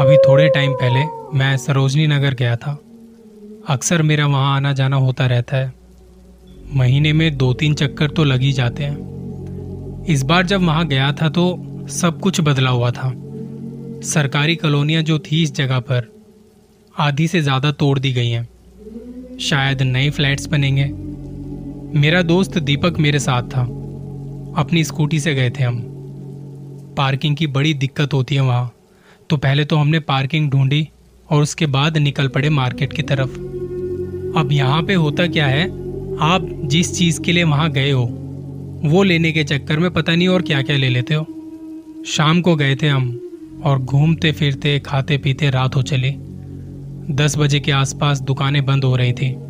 अभी थोड़े टाइम पहले मैं सरोजनी नगर गया था। अक्सर मेरा वहाँ आना जाना होता रहता है। महीने में दो तीन चक्कर तो लग ही जाते हैं। इस बार जब वहाँ गया था तो सब कुछ बदला हुआ था। सरकारी कॉलोनियाँ जो थी इस जगह पर, आधी से ज़्यादा तोड़ दी गई हैं। शायद नए फ्लैट्स बनेंगे। मेरा दोस्त दीपक मेरे साथ था। अपनी स्कूटी से गए थे हम। पार्किंग की बड़ी दिक्कत होती है वहाँ। तो पहले तो हमने पार्किंग ढूंढी और उसके बाद निकल पड़े मार्केट की तरफ़। अब यहाँ पे होता क्या है? आप जिस चीज़ के लिए वहाँ गए हो, वो लेने के चक्कर में पता नहीं और क्या क्या ले लेते हो। शाम को गए थे हम और घूमते फिरते खाते पीते रात हो चली। दस बजे के आसपास दुकानें बंद हो रही थी।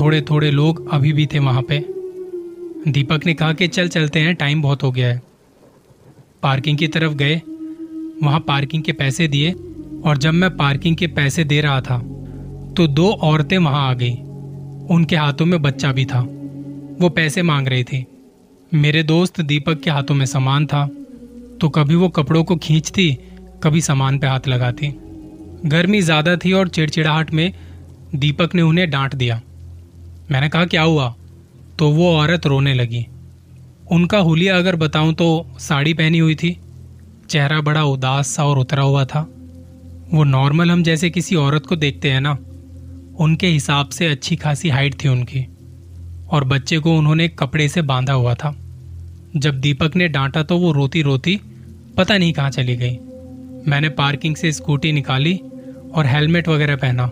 थोड़े थोड़े लोग अभी भी थे वहाँ पे। दीपक ने कहा कि चल चलते हैं, टाइम बहुत हो गया है। पार्किंग की तरफ़ गए। वहाँ पार्किंग के पैसे दिए और जब मैं पार्किंग के पैसे दे रहा था तो दो औरतें वहाँ आ गई। उनके हाथों में बच्चा भी था। वो पैसे मांग रही थी। मेरे दोस्त दीपक के हाथों में सामान था तो कभी वो कपड़ों को खींचती, कभी सामान पे हाथ लगाती। गर्मी ज़्यादा थी और चिड़चिड़ाहट में दीपक ने उन्हें डांट दिया। मैंने कहा, क्या हुआ? तो वो औरत रोने लगी। उनका हुलिया अगर बताऊँ तो साड़ी पहनी हुई थी। चेहरा बड़ा उदास सा और उतरा हुआ था। वो नॉर्मल, हम जैसे किसी औरत को देखते हैं ना। उनके हिसाब से अच्छी खासी हाइट थी उनकी और बच्चे को उन्होंने कपड़े से बांधा हुआ था। जब दीपक ने डांटा तो वो रोती रोती पता नहीं कहाँ चली गई। मैंने पार्किंग से स्कूटी निकाली और हेलमेट वगैरह पहना।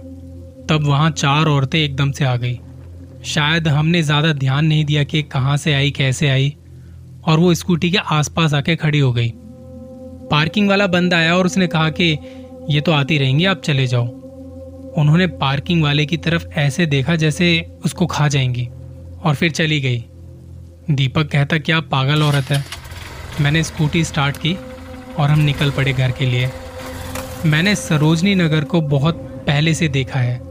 तब वहाँ चार औरतें एकदम से आ गई। शायद हमने ज़्यादा ध्यान नहीं दिया कि कहाँ से आई, कैसे आई। और वो स्कूटी के आसपास आके खड़ी हो गई। पार्किंग वाला बंद आया और उसने कहा कि, ये तो आती रहेंगी, आप चले जाओ। उन्होंने पार्किंग वाले की तरफ़ ऐसे देखा जैसे उसको खा जाएँगी और फिर चली गई। दीपक कहता, क्या पागल औरत है। मैंने स्कूटी स्टार्ट की और हम निकल पड़े घर के लिए। मैंने सरोजनी नगर को बहुत पहले से देखा है।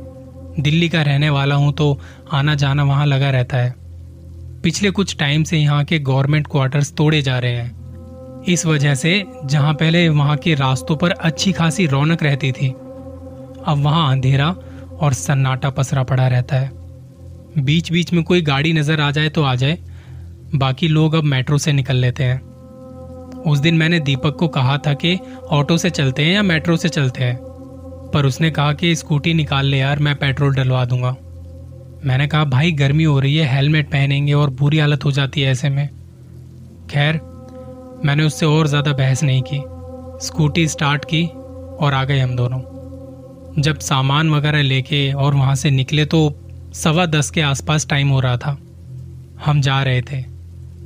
दिल्ली का रहने वाला हूँ तो आना जाना वहाँ लगा रहता है। पिछले कुछ टाइम से यहाँ के गवर्नमेंट क्वार्टर्स तोड़े जा रहे हैं। इस वजह से जहाँ पहले वहाँ के रास्तों पर अच्छी खासी रौनक रहती थी, अब वहाँ अंधेरा और सन्नाटा पसरा पड़ा रहता है। बीच बीच में कोई गाड़ी नज़र आ जाए तो आ जाए, बाकी लोग अब मेट्रो से निकल लेते हैं। उस दिन मैंने दीपक को कहा था कि ऑटो से चलते हैं या मेट्रो से चलते हैं। पर उसने कहा कि स्कूटी निकाल ले यार, मैं पेट्रोल डलवा दूँगा। मैंने कहा, भाई, गर्मी हो रही है, हेलमेट पहनेंगे और बुरी हालत हो जाती है ऐसे में। खैर, मैंने उससे और ज़्यादा बहस नहीं की। स्कूटी स्टार्ट की और आ गए हम दोनों। जब सामान वगैरह लेके और वहाँ से निकले तो सवा दस के आसपास टाइम हो रहा था। हम जा रहे थे।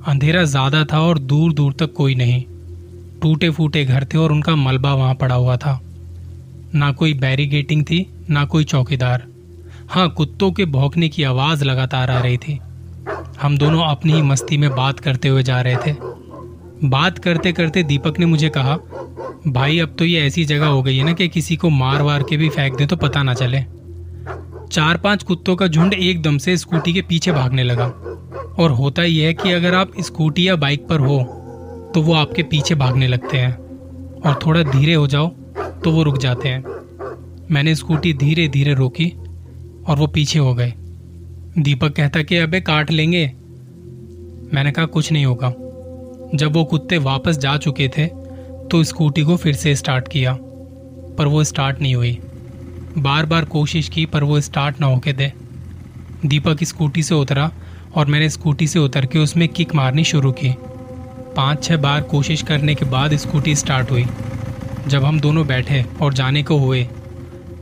अंधेरा ज़्यादा था और दूर दूर तक कोई नहीं। टूटे फूटे घर थे और उनका मलबा वहाँ पड़ा हुआ था। ना कोई बैरिगेटिंग थी, ना कोई चौकीदार। हाँ कुत्तों के भौंकने की आवाज़ लगातार आ रही थी। हम दोनों अपनी ही मस्ती में बात करते हुए जा रहे थे। बात करते करते दीपक ने मुझे कहा, भाई, अब तो ये ऐसी जगह हो गई है ना कि किसी को मार वार के भी फेंक दे तो पता ना चले। चार पाँच कुत्तों का झुंड एकदम से स्कूटी के पीछे भागने लगा। और होता यह है कि अगर आप स्कूटी या बाइक पर हो तो वो आपके पीछे भागने लगते हैं। और थोड़ा धीरे हो जाओ तो वो रुक जाते हैं। मैंने स्कूटी धीरे धीरे रोकी और वो पीछे हो गए। दीपक कहता कि, अबे, काट लेंगे। मैंने कहा, कुछ नहीं होगा। जब वो कुत्ते वापस जा चुके थे तो स्कूटी को फिर से स्टार्ट किया, पर वो स्टार्ट नहीं हुई। बार बार कोशिश की, पर वो स्टार्ट ना होके दे। दीपक स्कूटी से उतरा और मैंने स्कूटी से उतर के उसमें किक मारनी शुरू की। पाँच छः बार कोशिश करने के बाद स्कूटी स्टार्ट हुई। जब हम दोनों बैठे और जाने को हुए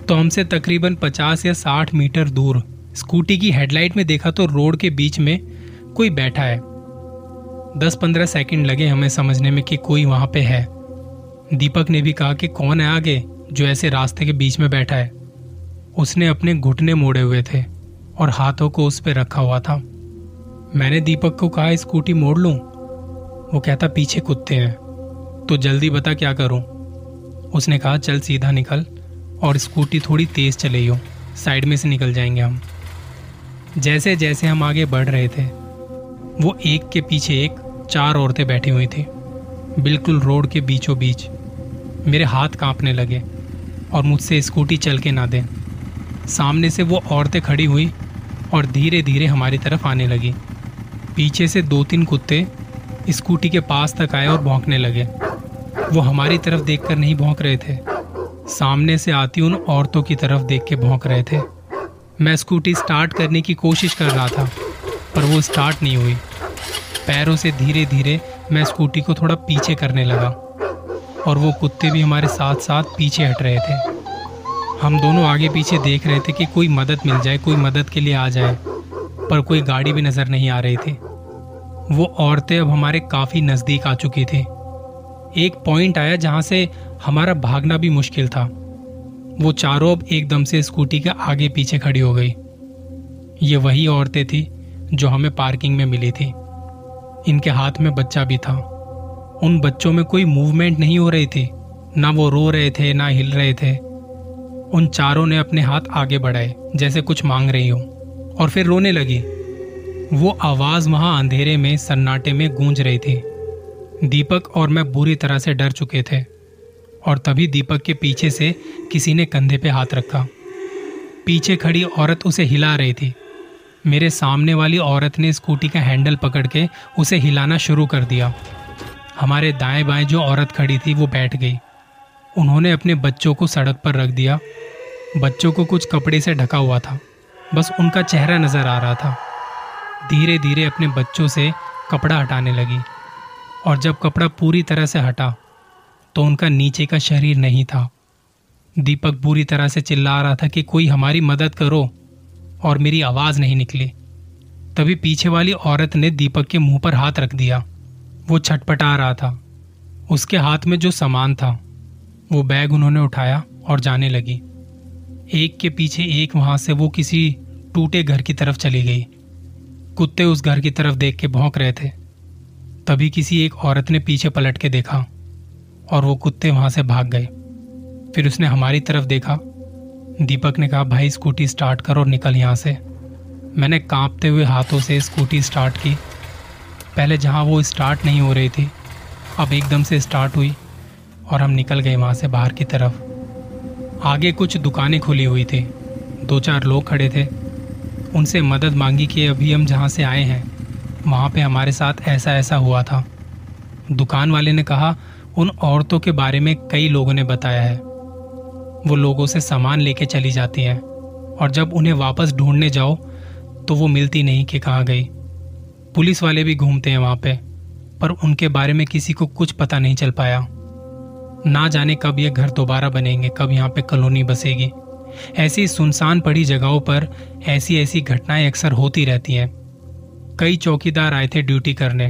तो हमसे तकरीबन पचास या साठ मीटर दूर स्कूटी की हेडलाइट में देखा तो रोड के बीच में कोई बैठा है। दस पंद्रह सेकंड लगे हमें समझने में कि कोई वहाँ पे है। दीपक ने भी कहा कि कौन है आगे जो ऐसे रास्ते के बीच में बैठा है। उसने अपने घुटने मोड़े हुए थे और हाथों को उस पर रखा हुआ था। मैंने दीपक को कहा, स्कूटी मोड़ लूँ? वो कहता, पीछे कुत्ते हैं। तो जल्दी बता क्या करूँ? उसने कहा, चल सीधा निकल और स्कूटी थोड़ी तेज चले हो साइड में से निकल जाएँगे हम। जैसे जैसे हम आगे बढ़ रहे थे, वो एक के पीछे एक, चार औरतें बैठी हुई थी। बिल्कुल रोड के बीचों बीच मेरे हाथ कांपने लगे और मुझसे स्कूटी चल के ना दें। सामने से वो औरतें खड़ी हुई और धीरे धीरे हमारी तरफ़ आने लगी। पीछे से दो तीन कुत्ते स्कूटी के पास तक आए और भौंकने लगे। वो हमारी तरफ़ देखकर नहीं भौंक रहे थे। सामने से आती उन औरतों की तरफ़ देख के भौंक रहे थे। मैं स्कूटी स्टार्ट करने की कोशिश कर रहा था, पर वो स्टार्ट नहीं हुई। पैरों से धीरे धीरे मैं स्कूटी को थोड़ा पीछे करने लगा, और वो कुत्ते भी हमारे साथ साथ पीछे हट रहे थे। हम दोनों आगे पीछे देख रहे थे कि कोई मदद मिल जाए, कोई मदद के लिए आ जाए, पर कोई गाड़ी भी नज़र नहीं आ रही थी। वो औरतें अब हमारे काफ़ी नज़दीक आ चुकी थी। एक पॉइंट आया जहाँ से हमारा भागना भी मुश्किल था। वो चारों अब एकदम से स्कूटी के आगे पीछे खड़ी हो गई। ये वही औरतें थी जो हमें पार्किंग में मिली थी। इनके हाथ में बच्चा भी था। उन बच्चों में कोई मूवमेंट नहीं हो रही थी। ना वो रो रहे थे, ना हिल रहे थे। उन चारों ने अपने हाथ आगे बढ़ाए, जैसे कुछ मांग रही हो। और फिर रोने लगी। वो आवाज़ वहाँ अंधेरे में, सन्नाटे में गूंज रही थी। दीपक और मैं बुरी तरह से डर चुके थे, और तभी दीपक के पीछे से किसी ने कंधे पे हाथ रखा। पीछे खड़ी औरत उसे हिला रही थी। मेरे सामने वाली औरत ने स्कूटी का हैंडल पकड़ के उसे हिलाना शुरू कर दिया। हमारे दाएँ बाएँ जो औरत खड़ी थी, वो बैठ गई। उन्होंने अपने बच्चों को सड़क पर रख दिया। बच्चों को कुछ कपड़े से ढका हुआ था। बस उनका चेहरा नज़र आ रहा था। धीरे धीरे अपने बच्चों से कपड़ा हटाने लगी। और जब कपड़ा पूरी तरह से हटा तो उनका नीचे का शरीर नहीं था। दीपक बुरी तरह से चिल्ला रहा था कि कोई हमारी मदद करो और मेरी आवाज़ नहीं निकली। तभी पीछे वाली औरत ने दीपक के मुँह पर हाथ रख दिया। वो छटपटा रहा था। उसके हाथ में जो सामान था, वो बैग उन्होंने उठाया और जाने लगी। एक के पीछे एक वहाँ से वो किसी टूटे घर की तरफ़ चली गई। कुत्ते उस घर की तरफ़ देख के भौंक रहे थे। तभी किसी एक औरत ने पीछे पलट के देखा और वो कुत्ते वहाँ से भाग गए। फिर उसने हमारी तरफ़ देखा। दीपक ने कहा, भाई, स्कूटी स्टार्ट कर और निकल यहाँ से। मैंने कांपते हुए हाथों से स्कूटी स्टार्ट की। पहले जहाँ वो स्टार्ट नहीं हो रही थी, अब एकदम से स्टार्ट हुई और हम निकल गए वहाँ से बाहर की तरफ़। आगे कुछ दुकानें खुली हुई थी। दो चार लोग खड़े थे। उनसे मदद मांगी कि अभी हम जहाँ से आए हैं वहाँ पे हमारे साथ ऐसा ऐसा हुआ था। दुकान वाले ने कहा, उन औरतों के बारे में कई लोगों ने बताया है। वो लोगों से सामान लेके चली जाती हैं और जब उन्हें वापस ढूँढने जाओ तो वो मिलती नहीं कि कहाँ गई। पुलिस वाले भी घूमते हैं वहाँ पे, पर उनके बारे में किसी को कुछ पता नहीं चल पाया। ना जाने कब ये घर दोबारा बनेंगे, कब यहाँ पे कॉलोनी बसेगी। ऐसी सुनसान पड़ी जगहों पर ऐसी ऐसी घटनाएँ अक्सर होती रहती हैं। कई चौकीदार आए थे ड्यूटी करने,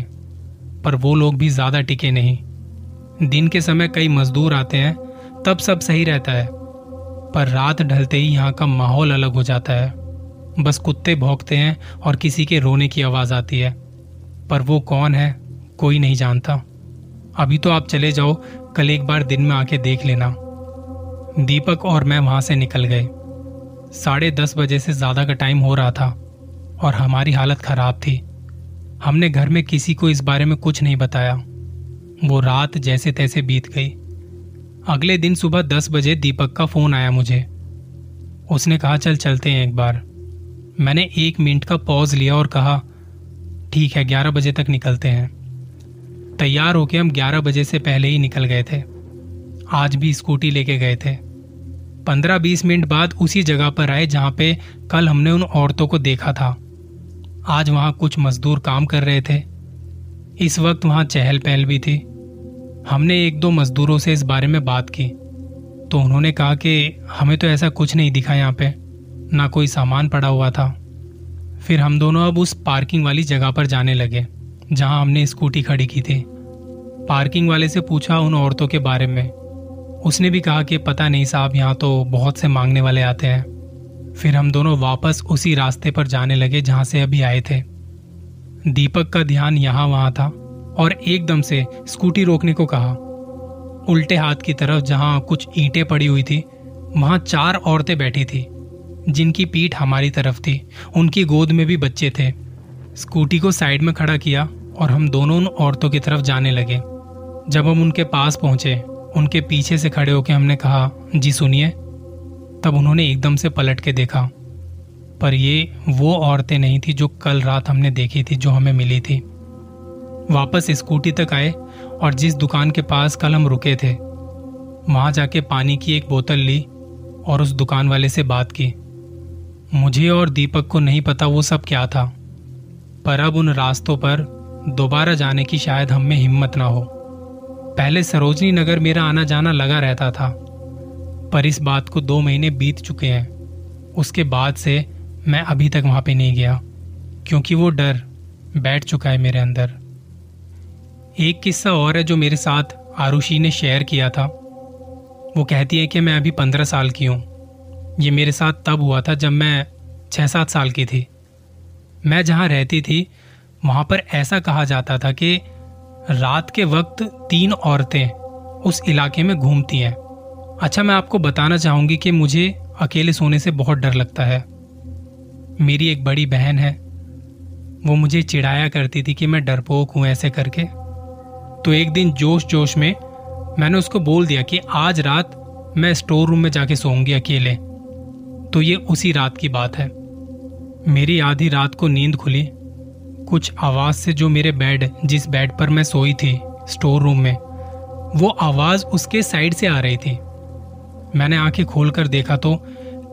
पर वो लोग भी ज़्यादा टिके नहीं। दिन के समय कई मजदूर आते हैं, तब सब सही रहता है, पर रात ढलते ही यहाँ का माहौल अलग हो जाता है। बस कुत्ते भौंकते हैं और किसी के रोने की आवाज़ आती है, पर वो कौन है, कोई नहीं जानता। अभी तो आप चले जाओ, कल एक बार दिन में आके देख लेना। दीपक और मैं वहाँ से निकल गए। साढ़े दस बजे से ज़्यादा का टाइम हो रहा था। और हमारी हालत खराब थी। हमने घर में किसी को इस बारे में कुछ नहीं बताया। वो रात जैसे तैसे बीत गई। अगले दिन सुबह दस बजे दीपक का फ़ोन आया मुझे। उसने कहा, चल चलते हैं एक बार। मैंने एक मिनट का पॉज लिया और कहा, ठीक है, ग्यारह बजे तक निकलते हैं। तैयार होके हम ग्यारह बजे से पहले ही निकल गए थे। आज भी स्कूटी लेके गए थे। पंद्रह बीस मिनट बाद उसी जगह पर आए जहाँ पे कल हमने उन औरतों को देखा था। आज वहाँ कुछ मजदूर काम कर रहे थे। इस वक्त वहाँ चहल पहल भी थी। हमने एक दो मजदूरों से इस बारे में बात की। तो उन्होंने कहा कि हमें तो ऐसा कुछ नहीं दिखा यहाँ पे, ना कोई सामान पड़ा हुआ था। फिर हम दोनों अब उस पार्किंग वाली जगह पर जाने लगे, जहाँ हमने स्कूटी खड़ी की थी। पार्किंग वाले से पूछा उन औरतों के बारे में। उसने भी कहा कि पता नहीं साहब, यहाँ तो बहुत से मांगने वाले आते हैं। फिर हम दोनों वापस उसी रास्ते पर जाने लगे जहाँ से अभी आए थे। दीपक का ध्यान यहाँ वहाँ था और एकदम से स्कूटी रोकने को कहा। उल्टे हाथ की तरफ़ जहाँ कुछ ईंटें पड़ी हुई थी, वहाँ चार औरतें बैठी थी, जिनकी पीठ हमारी तरफ़ थी। उनकी गोद में भी बच्चे थे। स्कूटी को साइड में खड़ा किया और हम दोनों उन औरतों की तरफ़ जाने लगे। जब हम उनके पास पहुँचे, उनके पीछे से खड़े होकर हमने कहा, जी सुनिए। तब उन्होंने एकदम से पलट के देखा। पर ये वो औरतें नहीं थी जो कल रात हमने देखी थी, जो हमें मिली थी। वापस स्कूटी तक आए और जिस दुकान के पास कल हम रुके थे, वहाँ जाके पानी की एक बोतल ली और उस दुकान वाले से बात की। मुझे और दीपक को नहीं पता वो सब क्या था, पर अब उन रास्तों पर दोबारा जाने की शायद हम में हिम्मत ना हो। पहले सरोजनी नगर मेरा आना जाना लगा रहता था। पर इस बात को दो महीने बीत चुके हैं। उसके बाद से मैं अभी तक वहाँ पे नहीं गया, क्योंकि वो डर बैठ चुका है मेरे अंदर। एक किस्सा और है जो मेरे साथ आरुषि ने शेयर किया था। वो कहती है कि मैं अभी पंद्रह साल की हूँ। ये मेरे साथ तब हुआ था जब मैं छः सात साल की थी। मैं जहाँ रहती थी, वहाँ पर ऐसा कहा जाता था कि रात के वक्त तीन औरतें उस इलाके में घूमती हैं। अच्छा मैं आपको बताना चाहूँगी कि मुझे अकेले सोने से बहुत डर लगता है। मेरी एक बड़ी बहन है। वो मुझे चिढ़ाया करती थी कि मैं डरपोक हूँ ऐसे करके। तो एक दिन जोश जोश में मैंने उसको बोल दिया कि आज रात मैं स्टोर रूम में जाके सोऊँगी अकेले। तो ये उसी रात की बात है। मेरी आधी रात को नींद खुली। कुछ आवाज़ से जो मेरे बेड, जिस बेड पर मैं सोई थी, स्टोर रूम में, वो आवाज़ उसके साइड से आ रही थी। मैंने आँखें खोलकर देखा तो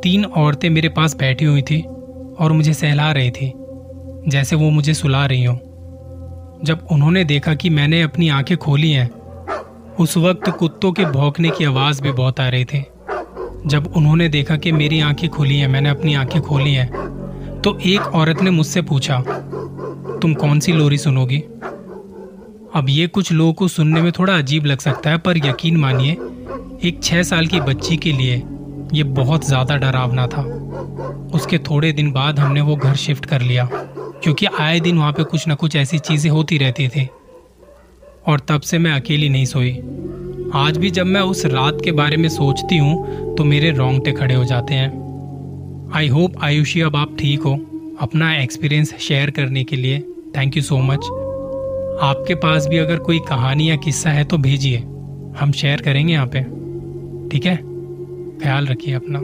तीन औरतें मेरे पास बैठी हुई थी और मुझे सहला रही थी, जैसे वो मुझे सुला रही हो। जब उन्होंने देखा कि मैंने अपनी आँखें खोली हैं, उस वक्त कुत्तों के भौंकने की आवाज़ भी बहुत आ रही थी। जब उन्होंने देखा कि मेरी आँखें खुली हैं, मैंने अपनी आँखें खोली हैं तो एक औरत ने मुझसे पूछा, तुम कौन सी लोरी सुनोगी? अब ये कुछ लोगों को सुनने में थोड़ा अजीब लग सकता है, पर यकीन मानिए, एक छः साल की बच्ची के लिए ये बहुत ज़्यादा डरावना था। उसके थोड़े दिन बाद हमने वो घर शिफ्ट कर लिया, क्योंकि आए दिन वहाँ पे कुछ ना कुछ ऐसी चीज़ें होती रहती थी। और तब से मैं अकेली नहीं सोई। आज भी जब मैं उस रात के बारे में सोचती हूँ तो मेरे रोंगटे खड़े हो जाते हैं। आई होप आयुषी, अब आप ठीक हो। अपना एक्सपीरियंस शेयर करने के लिए थैंक यू सो मच। आपके पास भी अगर कोई कहानी या किस्सा है तो भेजिए। हम शेयर करेंगे यहाँ पे। ठीक है? ख्याल रखिए अपना।